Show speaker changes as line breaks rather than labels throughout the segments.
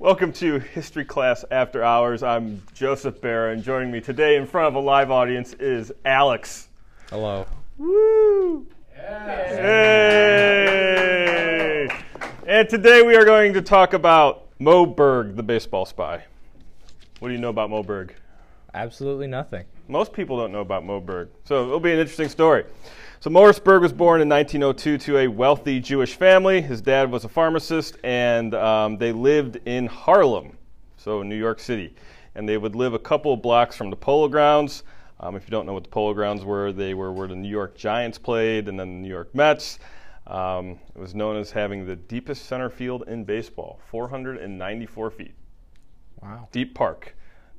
Welcome to History Class After Hours. I'm Joseph Barra, and joining me today in front of a live audience is Alex.
Hello.
Woo! Hey! And today we are going to talk about Moe Berg, the baseball spy. What do you know about Moe Berg?
Absolutely nothing.
Most people don't know about Moe Berg, so it'll be an interesting story. So Morris Berg was born in 1902 to a wealthy Jewish family. His dad was a pharmacist, and um, they lived in Harlem, so New York City. And they would live a couple of blocks from the Polo Grounds. Um, if you don't know what the Polo Grounds were, they were where the New York Giants played, and then the New York Mets. Um, it was known as having the deepest center field in baseball, 494 feet.
Wow.
Deep park.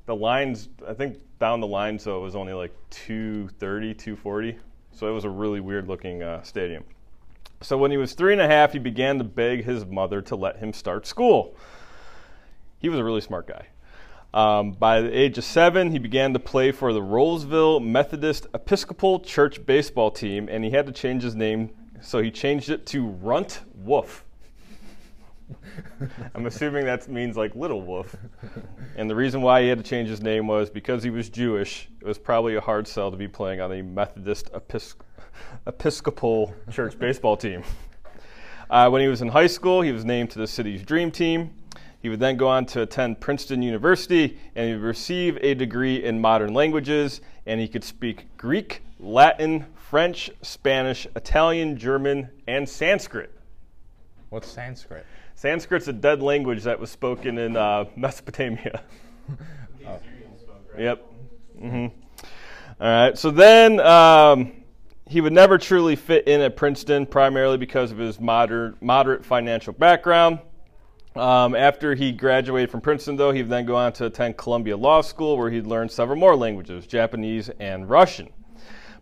The lines, I think down the line, so it was only like 230, 240. So it was a really weird looking uh, stadium. So when he was three and a half, he began to beg his mother to let him start school. He was a really smart guy. Um, by the age of seven, he began to play for the Roseville Methodist Episcopal Church baseball team, and he had to change his name, so he changed it to Runt Wolfe. I'm assuming that means like Little Wolf. And the reason why he had to change his name was because he was Jewish. It was probably a hard sell to be playing on a Methodist Epis- Episcopal Church baseball team. Uh, when he was in high school, he was named to the city's dream team. He would then go on to attend Princeton University and he would receive a degree in modern languages, and he could speak Greek, Latin, French, Spanish, Italian, German, and Sanskrit.
What's Sanskrit?
Sanskrit's a dead language that was spoken in uh, Mesopotamia.
Oh.
Yep. hmm All right. So then um, he would never truly fit in at Princeton, primarily because of his moderate, moderate financial background. Um, after he graduated from Princeton, though, he would then go on to attend Columbia Law School, where he'd learn several more languages Japanese and Russian.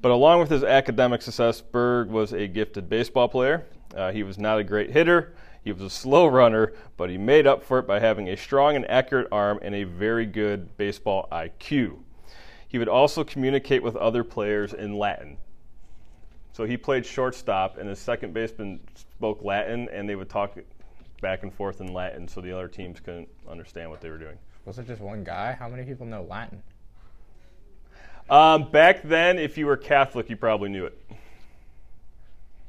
But along with his academic success, Berg was a gifted baseball player. Uh, he was not a great hitter. He was a slow runner, but he made up for it by having a strong and accurate arm and a very good baseball IQ. He would also communicate with other players in Latin. So he played shortstop, and his second baseman spoke Latin, and they would talk back and forth in Latin so the other teams couldn't understand what they were doing.
Was it just one guy? How many people know Latin?
Um, back then, if you were Catholic, you probably knew it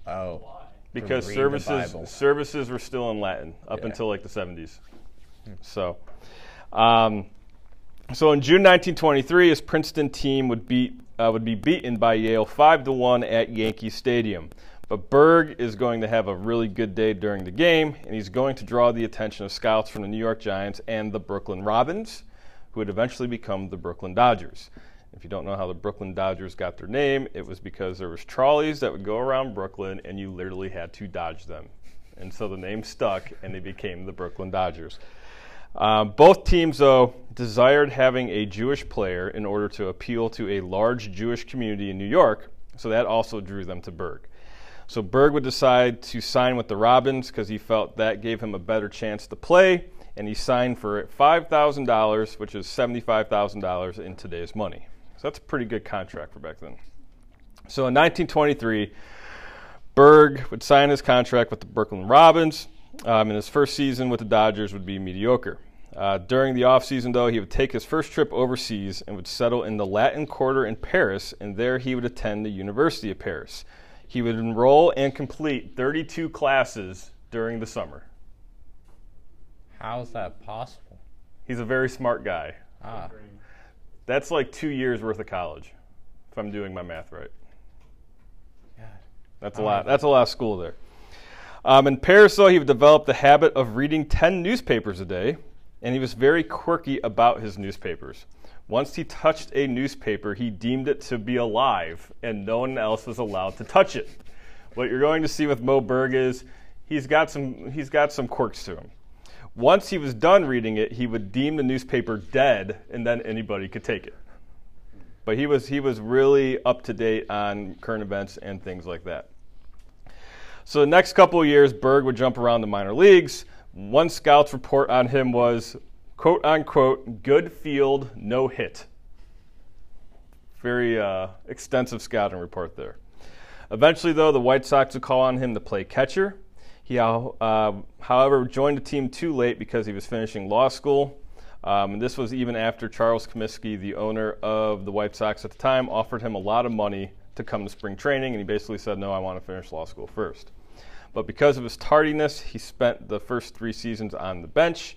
Oh.
Because services services were still in Latin up
Yeah.
until like the 70s. So, um, so in June 1923, his Princeton team would beat uh, would be beaten by Yale five to one at Yankee Stadium. But Berg is going to have a really good day during the game, and he's going to draw the attention of scouts from the New York Giants and the Brooklyn Robins, who would eventually become the Brooklyn Dodgers. If you don't know how the Brooklyn Dodgers got their name, it was because there was trolleys that would go around Brooklyn, and you literally had to dodge them. And so the name stuck, and they became the Brooklyn Dodgers. Um, both teams, though, desired having a Jewish player in order to appeal to a large Jewish community in New York, so that also drew them to Berg. So Berg would decide to sign with the Robins because he felt that gave him a better chance to play, and he signed for $5,000, which is $75,000 in today's money. So that's a pretty good contract for back then. So in 1923, Berg would sign his contract with the Brooklyn Robins, um, and his first season with the Dodgers would be mediocre. Uh, during the offseason, though, he would take his first trip overseas and would settle in the Latin Quarter in Paris, and there he would attend the University of Paris. He would enroll and complete 32 classes during the summer.
How is that possible?
He's a very smart guy.
Ah.
That's like two years worth of college, if I'm doing my math right.
God.
That's a lot. That's a lot of school there. Um, in Paris, though, he developed the habit of reading 10 newspapers a day, and he was very quirky about his newspapers. Once he touched a newspaper, he deemed it to be alive, and no one else was allowed to touch it. What you're going to see with Moe Berg is he's got some he's got some quirks to him. Once he was done reading it, he would deem the newspaper dead, and then anybody could take it. But he was he was really up to date on current events and things like that. So the next couple of years, Berg would jump around the minor leagues. One scout's report on him was, quote unquote, good field, no hit. Very uh, extensive scouting report there. Eventually, though, the White Sox would call on him to play catcher. He uh, however, joined the team too late because he was finishing law school. Um, and this was even after Charles Comiskey, the owner of the White Sox at the time, offered him a lot of money to come to spring training, and he basically said, No, I want to finish law school first. But because of his tardiness, he spent the first three seasons on the bench,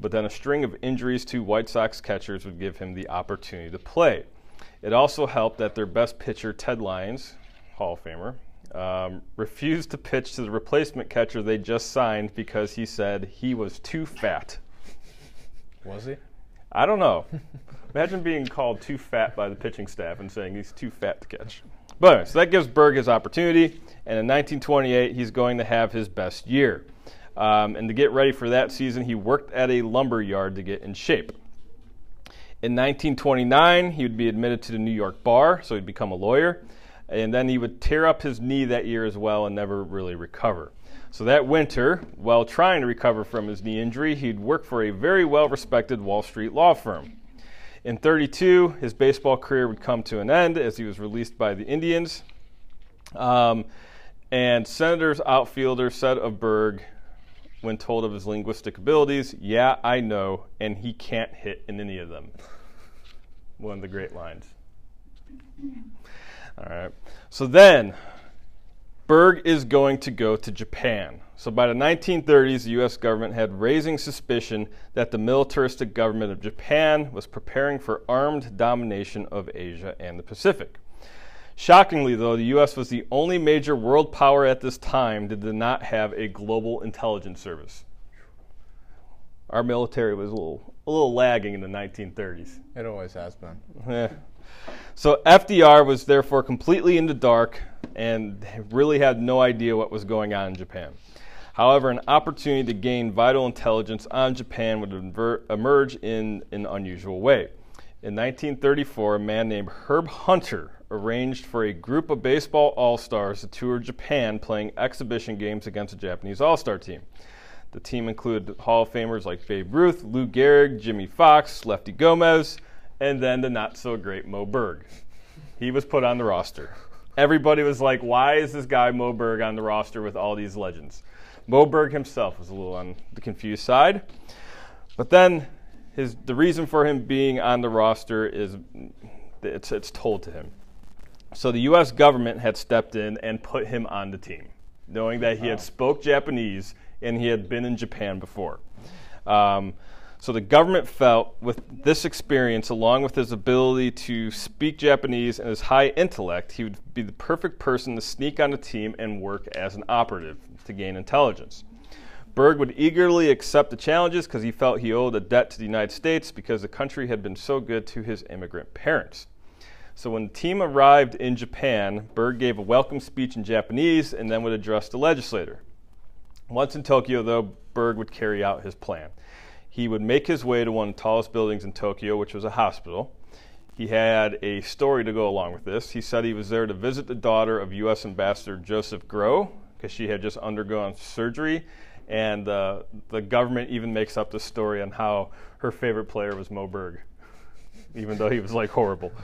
but then a string of injuries to White Sox catchers would give him the opportunity to play. It also helped that their best pitcher, Ted Lyons, Hall of Famer, um, refused to pitch to the replacement catcher they just signed because he said he was too fat.
Was he?
I don't know. Imagine being called too fat by the pitching staff and saying he's too fat to catch. But anyway, so that gives Berg his opportunity, and in 1928, he's going to have his best year. Um, and to get ready for that season, he worked at a lumber yard to get in shape. In 1929, he would be admitted to the New York bar, so he'd become a lawyer. And then he would tear up his knee that year as well and never really recover. So that winter, while trying to recover from his knee injury, he'd work for a very well respected Wall Street law firm. In 32, his baseball career would come to an end as he was released by the Indians. Um, and Senators outfielder said of Berg, when told of his linguistic abilities, Yeah, I know, and he can't hit in any of them. One of the great lines. All right. So then, Berg is going to go to Japan. So by the 1930s, the U.S. government had raising suspicion that the militaristic government of Japan was preparing for armed domination of Asia and the Pacific. Shockingly, though, the U.S. was the only major world power at this time that did not have a global intelligence service. Our military was a little, a little lagging in the 1930s.
It always has been.
Yeah. So FDR was therefore completely in the dark and really had no idea what was going on in Japan. However, an opportunity to gain vital intelligence on Japan would emerge in an unusual way. In 1934, a man named Herb Hunter arranged for a group of baseball all stars to tour Japan playing exhibition games against a Japanese all star team. The team included Hall of Famers like Babe Ruth, Lou Gehrig, Jimmie Foxx, Lefty Gomez, and then the not so great Moe Berg. He was put on the roster. Everybody was like, why is this guy Moe Berg on the roster with all these legends? Moe Berg himself was a little on the confused side. But then his, the reason for him being on the roster is it's, it's told to him. So the U.S. government had stepped in and put him on the team, knowing that he had spoke Japanese and he had been in Japan before. Um, so the government felt with this experience, along with his ability to speak Japanese and his high intellect, he would be the perfect person to sneak on the team and work as an operative to gain intelligence. Berg would eagerly accept the challenges because he felt he owed a debt to the United States because the country had been so good to his immigrant parents. So when the team arrived in Japan, Berg gave a welcome speech in Japanese and then would address the legislator. Once in Tokyo, though, Berg would carry out his plan. He would make his way to one of the tallest buildings in Tokyo, which was a hospital. He had a story to go along with this. He said he was there to visit the daughter of U.S. Ambassador Joseph Grow because she had just undergone surgery. And uh, the government even makes up the story on how her favorite player was Moe Berg, even though he was like horrible.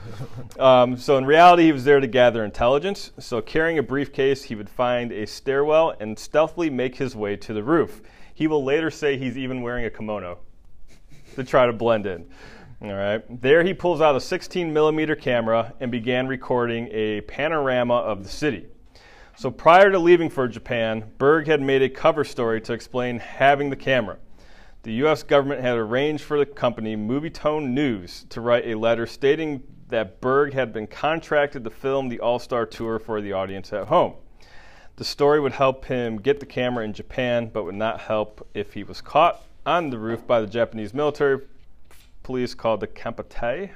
Um, so in reality, he was there to gather intelligence. So carrying a briefcase, he would find a stairwell and stealthily make his way to the roof. He will later say he's even wearing a kimono to try to blend in. All right. There he pulls out a 16 millimeter camera and began recording a panorama of the city. So prior to leaving for Japan, Berg had made a cover story to explain having the camera. The U.S. government had arranged for the company Movietone News to write a letter stating that Berg had been contracted to film the All Star Tour for the audience at home. The story would help him get the camera in Japan, but would not help if he was caught on the roof by the Japanese military police called the Kempeitai.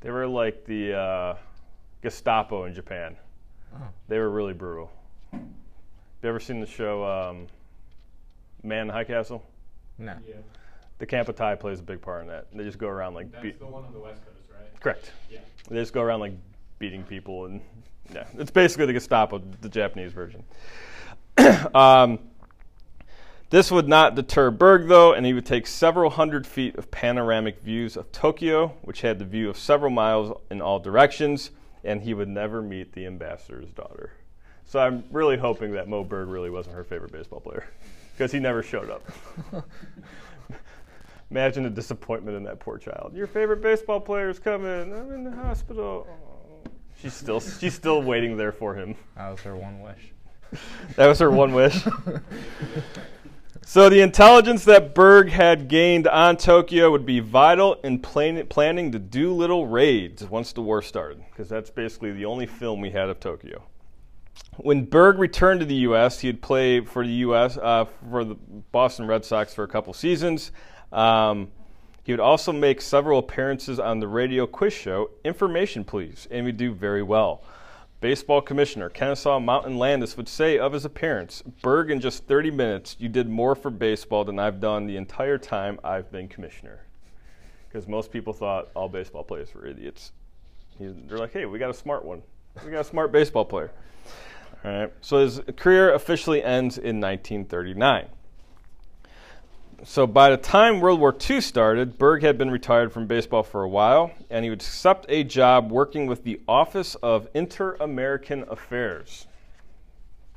They were like the uh, Gestapo in Japan. Oh. They were really brutal. Have you ever seen the show um, Man in the High Castle?
No.
Yeah. The Kempeitai plays a big part in that. They just go around like.
That's be- the one on the west coast, right?
Correct.
Yeah.
They just go around like beating people and yeah, it's basically the Gestapo, the Japanese version. um, this would not deter Berg, though, and he would take several hundred feet of panoramic views of Tokyo, which had the view of several miles in all directions, and he would never meet the ambassador's daughter. So I'm really hoping that Moe Berg really wasn't her favorite baseball player because he never showed up. Imagine the disappointment in that poor child. Your favorite baseball player is coming. I'm in the hospital. She's still she's still waiting there for him.
That was her one wish.
That was her one wish. So the intelligence that Berg had gained on Tokyo would be vital in plan- planning the Doolittle raids once the war started, because that's basically the only film we had of Tokyo. When Berg returned to the U.S., he had played for the U.S. Uh, for the Boston Red Sox for a couple seasons. Um, he would also make several appearances on the radio quiz show Information Please, and would do very well. Baseball commissioner Kennesaw Mountain Landis would say of his appearance, Berg, in just 30 minutes, you did more for baseball than I've done the entire time I've been commissioner. Because most people thought all baseball players were idiots. He- They're like, hey, we got a smart one. We got a smart baseball player. All right. So his career officially ends in 1939. So by the time World War II started, Berg had been retired from baseball for a while, and he would accept a job working with the Office of Inter-American Affairs.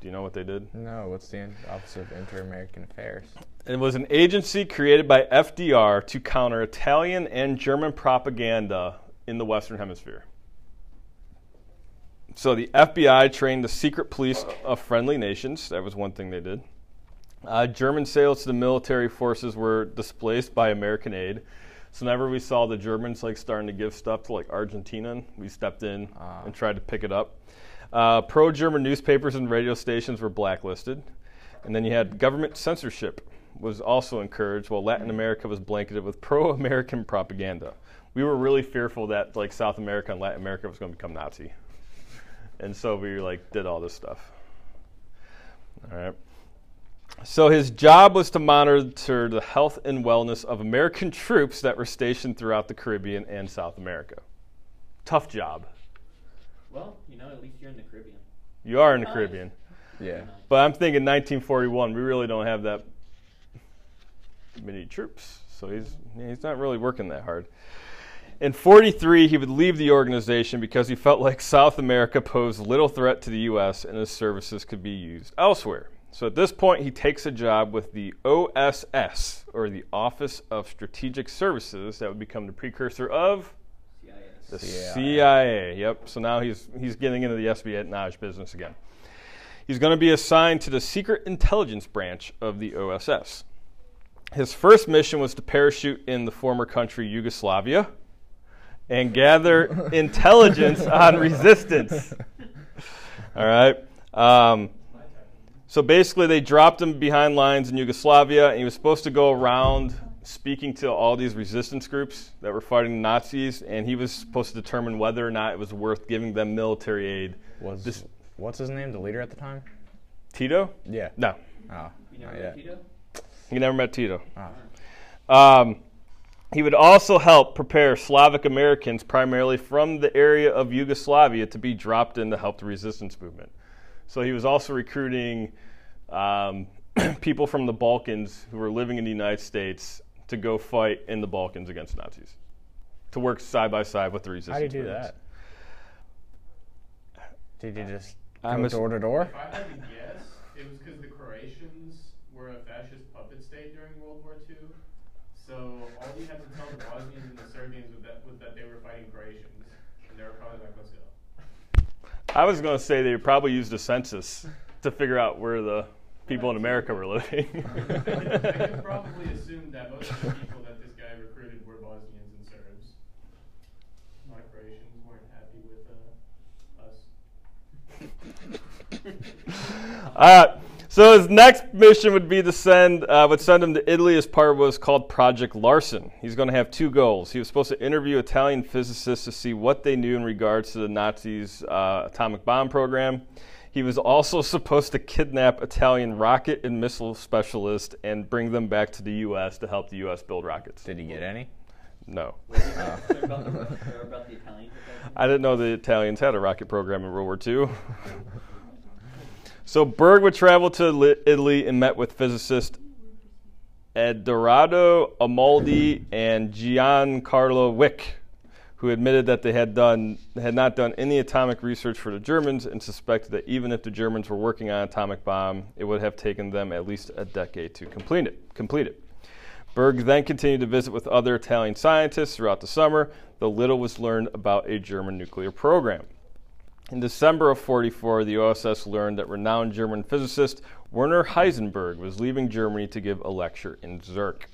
Do you know what they did?
No, what's the Office of Inter-American Affairs?
It was an agency created by FDR to counter Italian and German propaganda in the Western Hemisphere. So the FBI trained the secret police of friendly nations. That was one thing they did. Uh, German sales to the military forces were displaced by American aid. So whenever we saw the Germans like starting to give stuff to like Argentina, we stepped in
Ah.
and tried to pick it up. Uh, pro-German newspapers and radio stations were blacklisted, and then you had government censorship was also encouraged, while Latin America was blanketed with pro-American propaganda. We were really fearful that like South America and Latin America was going to become Nazi, and so we like did all this stuff. All right. So his job was to monitor the health and wellness of American troops that were stationed throughout the Caribbean and South America. Tough job.
Well, you know, at least you're in the Caribbean.
You are in the
Nice.
Caribbean.
Yeah.
But I'm thinking 1941, we really don't have that many troops. So he's, he's not really working that hard. In 43, he would leave the organization because he felt like South America posed little threat to the U.S. and his services could be used elsewhere. So at this point, he takes a job with the OSS, or the Office of Strategic Services, that would become the precursor of
CIS.
the
CIA.
CIA. Yep. So now he's he's getting into the espionage business again. He's going to be assigned to the Secret Intelligence Branch of the OSS. His first mission was to parachute in the former country Yugoslavia and gather intelligence on resistance. All right. Um, so basically, they dropped him behind lines in Yugoslavia, and he was supposed to go around speaking to all these resistance groups that were fighting the Nazis, and he was supposed to determine whether or not it was worth giving them military aid.
Was
This-
what's his name? The leader at the time?
Tito?
Yeah.
No,
Oh,
You never met. Tito?
he never met Tito.
Ah.
Um, he would also help prepare Slavic Americans, primarily from the area of Yugoslavia, to be dropped in to help the resistance movement. So he was also recruiting um, people from the Balkans who were living in the United States to go fight in the Balkans against Nazis, to work side by side with the resistance.
How do you do
movements.
that? Did you just
I'm
go
a-
door to door?
If I had to guess, it was because the Croatians were a fascist puppet state during World War II. So all you had to tell the Bosnians and the Serbians was that, was that they were fighting Croatians. And they were probably like, let's go.
I was going to say they probably used a census to figure out where the people in America were living.
I could probably assume that most of the people that this guy recruited were Bosnians and Serbs. A lot of Croatians weren't happy with uh, us.
Uh, so his next mission would be to send uh, would send him to Italy as part of what was called Project Larson. He's going to have two goals. He was supposed to interview Italian physicists to see what they knew in regards to the Nazis' uh, atomic bomb program. He was also supposed to kidnap Italian rocket and missile specialists and bring them back to the U.S. to help the U.S. build rockets.
Did he get any?
No,
Clear about the, clear about the Italians. with that?
I didn't know the Italians had a rocket program in World War II. so Berg would travel to Italy and met with physicist Edoardo Amaldi and Giancarlo Wick, who admitted that they had done had not done any atomic research for the Germans and suspected that even if the Germans were working on an atomic bomb, it would have taken them at least a decade to complete it. Complete it. Berg then continued to visit with other Italian scientists throughout the summer, though little was learned about a German nuclear program. In December of 44, the OSS learned that renowned German physicist Werner Heisenberg was leaving Germany to give a lecture in Zurich.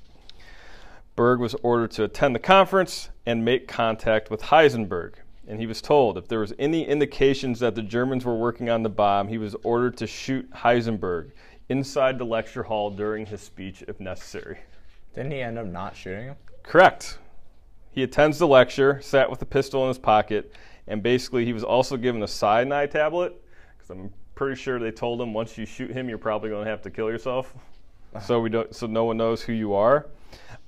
Berg was ordered to attend the conference and make contact with Heisenberg. And he was told if there was any indications that the Germans were working on the bomb, he was ordered to shoot Heisenberg inside the lecture hall during his speech if necessary.
Didn't he end up not shooting him?
Correct. He attends the lecture, sat with a pistol in his pocket, and basically he was also given a cyanide tablet because I'm pretty sure they told him once you shoot him, you're probably going to have to kill yourself. So we don't, so no one knows who you are.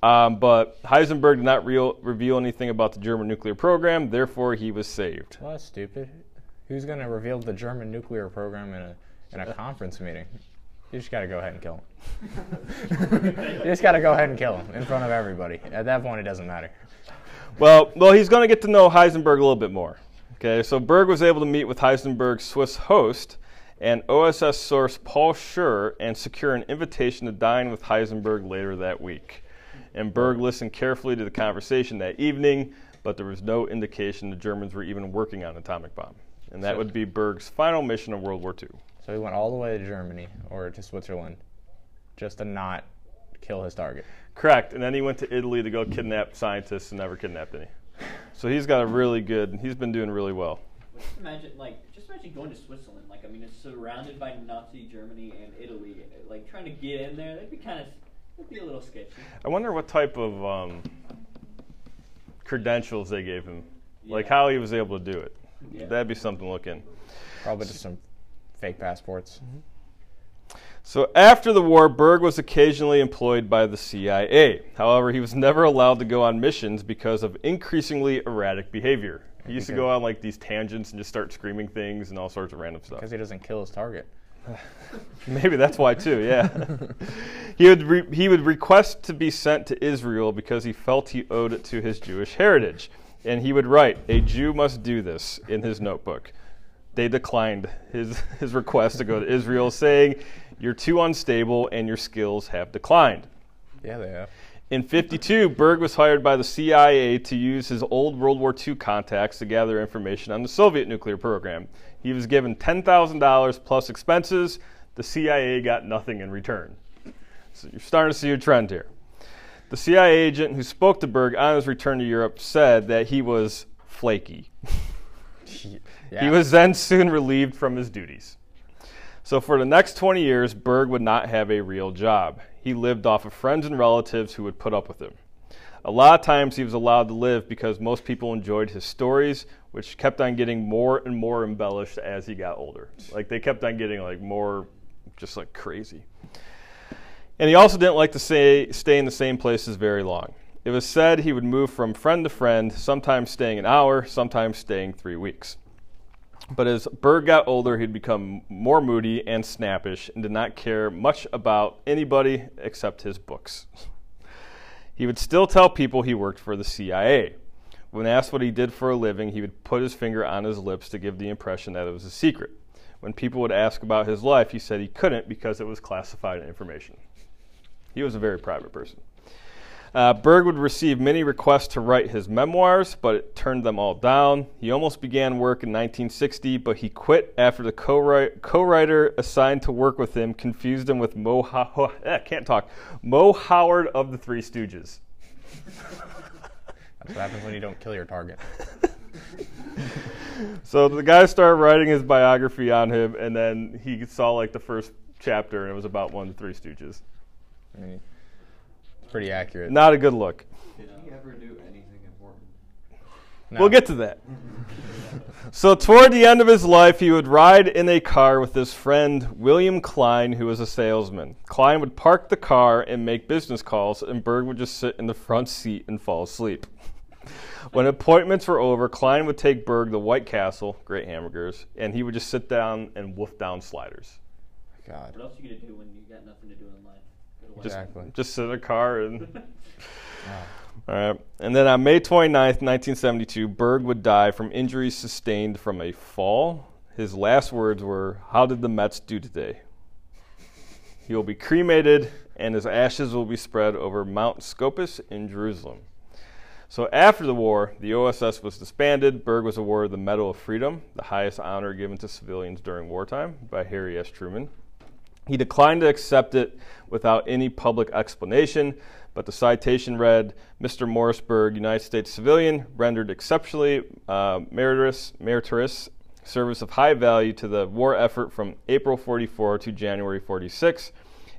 Um, but Heisenberg did not real, reveal anything about the German nuclear program, therefore he was saved.
Well, that's stupid. Who's going to reveal the German nuclear program in a in a conference meeting? You just got to go ahead and kill him. you just got to go ahead and kill him in front of everybody. At that point, it doesn't matter.
Well, well, he's going to get to know Heisenberg a little bit more. Okay, so Berg was able to meet with Heisenberg's Swiss host and OSS source Paul Scherr and secure an invitation to dine with Heisenberg later that week. And Berg listened carefully to the conversation that evening, but there was no indication the Germans were even working on an atomic bomb. And that
So-
would be Berg's final mission of World War II.
So he went all the way to Germany or to Switzerland just to not kill his target.
Correct. And then he went to Italy to go kidnap scientists and never kidnapped any. So he's got a really good, he's been doing really well.
But just imagine, like, just imagine going to Switzerland. Like, I mean, it's surrounded by Nazi Germany and Italy. Like, trying to get in there, that'd be kind of, that'd be a little sketchy.
I wonder what type of um, credentials they gave him, like how he was able to do it.
Yeah.
That'd be something to look in.
Probably just some fake passports.
So after the war, Berg was occasionally employed by the CIA. However, he was never allowed to go on missions because of increasingly erratic behavior. He used to go on like these tangents and just start screaming things and all sorts of random stuff.
Because he doesn't kill his target.
Maybe that's why too. Yeah, he would re- he would request to be sent to Israel because he felt he owed it to his Jewish heritage, and he would write, "A Jew must do this" in his notebook. They declined his his request to go to Israel, saying, "You're too unstable and your skills have declined."
Yeah, they have.
In 52, Berg was hired by the CIA to use his old World War II contacts to gather information on the Soviet nuclear program. He was given $10,000 plus expenses. The CIA got nothing in return. So you're starting to see a trend here. The CIA agent who spoke to Berg on his return to Europe said that he was flaky.
Yeah.
He was then soon relieved from his duties. So for the next 20 years, Berg would not have a real job. He lived off of friends and relatives who would put up with him. A lot of times he was allowed to live because most people enjoyed his stories, which kept on getting more and more embellished as he got older. Like they kept on getting like more just like crazy. And he also didn't like to say, stay in the same places very long. It was said he would move from friend to friend, sometimes staying an hour, sometimes staying three weeks. But as Berg got older, he'd become more moody and snappish and did not care much about anybody except his books. He would still tell people he worked for the CIA. When asked what he did for a living, he would put his finger on his lips to give the impression that it was a secret. When people would ask about his life, he said he couldn't because it was classified information. He was a very private person. Uh, Berg would receive many requests to write his memoirs, but it turned them all down. He almost began work in 1960, but he quit after the co-write- co-writer assigned to work with him confused him with Mo, Ho- eh, can't talk, Moe Howard of the Three Stooges.
That's what happens when you don't kill your target.
So the guy started writing his biography on him, and then he saw like the first chapter, and it was about one of the Three Stooges.
I mean, it's pretty accurate.
Not a good look.
Did he ever do anything important?
No.
We'll get to that. so, toward the end of his life, he would ride in a car with his friend William Klein, who was a salesman. Klein would park the car and make business calls, and Berg would just sit in the front seat and fall asleep. when appointments were over, Klein would take Berg to White Castle, great hamburgers, and he would just sit down and wolf down sliders.
God.
What else are you gonna do when you got nothing to do in life? Go
Just,
Exactly.
just sit in a car and.
Wow.
All right. And then on May 29th, 1972, Berg would die from injuries sustained from a fall. His last words were, How did the Mets do today? He will be cremated, and his ashes will be spread over Mount Scopus in Jerusalem. So after the war, the OSS was disbanded. Berg was awarded the Medal of Freedom, the highest honor given to civilians during wartime, by Harry S. Truman. He declined to accept it without any public explanation, but the citation read Mr. Morris Berg, United States civilian, rendered exceptionally uh, meritorious, meritorious service of high value to the war effort from April 44 to January 46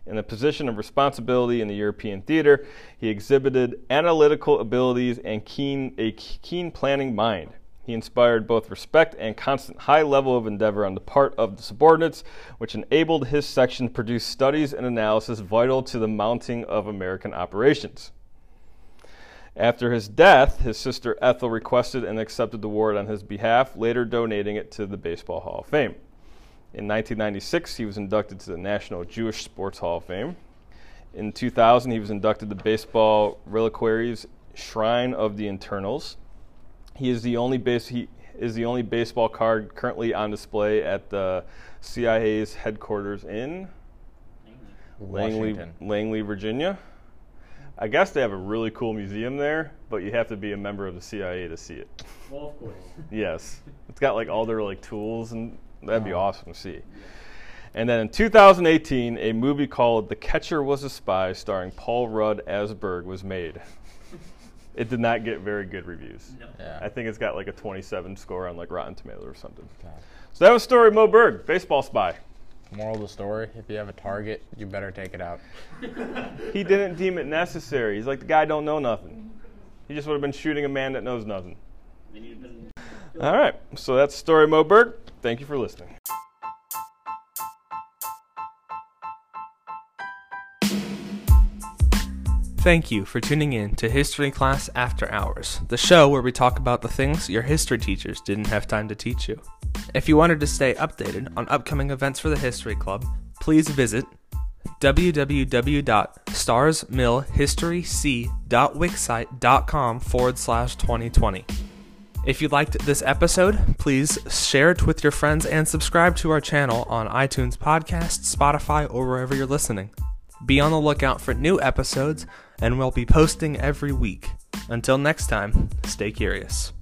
in a position of responsibility in the European theater, he exhibited analytical abilities and keen, a keen planning mind. He inspired both respect and constant high level of endeavor on the part of the subordinates, which enabled his section to produce studies and analysis vital to the mounting of American operations. After his death, his sister Ethel requested and accepted the award on his behalf, later donating it to the Baseball Hall of Fame. In 1996, he was inducted to the National Jewish Sports Hall of Fame. In 2000, he was inducted to the Baseball Reliquary's Shrine of the Eternals. He is the only base he is the only baseball card currently on display at the CIA's headquarters in Langley,
Washington.
Langley, Virginia. I guess they have a really cool museum there, but you have to be a member of the CIA to see it.
Well, of course.
Yes, it's got like all their like tools, and that'd be
Oh.
awesome to see. And then in 2018, a movie called The Catcher Was a Spy, starring Paul Rudd as Berg, was made. It did not get very good reviews.
No.
Yeah.
I think it's got like a 27 score on like Rotten Tomatoes or something.
Okay.
So that was story Moe Berg, baseball spy.
Moral of the story: If you have a target, you better take it out.
He didn't deem it necessary. He's like the guy don't know nothing. He just would have been shooting a man that knows nothing.
Then you've been.
All right, so that's story Moe Berg. Thank you for listening.
Thank you for tuning in to History Class After Hours, the show where we talk about the things your history teachers didn't have time to teach you. If you wanted to stay updated on upcoming events for the History Club, please visit www.starsmillhistoryc.wixsite.com forward slash 2020. If you liked this episode, please share it with your friends and subscribe to our channel on iTunes Podcasts, Spotify, or wherever you're listening. Be on the lookout for new episodes, and we'll be posting every week. Until next time, stay curious.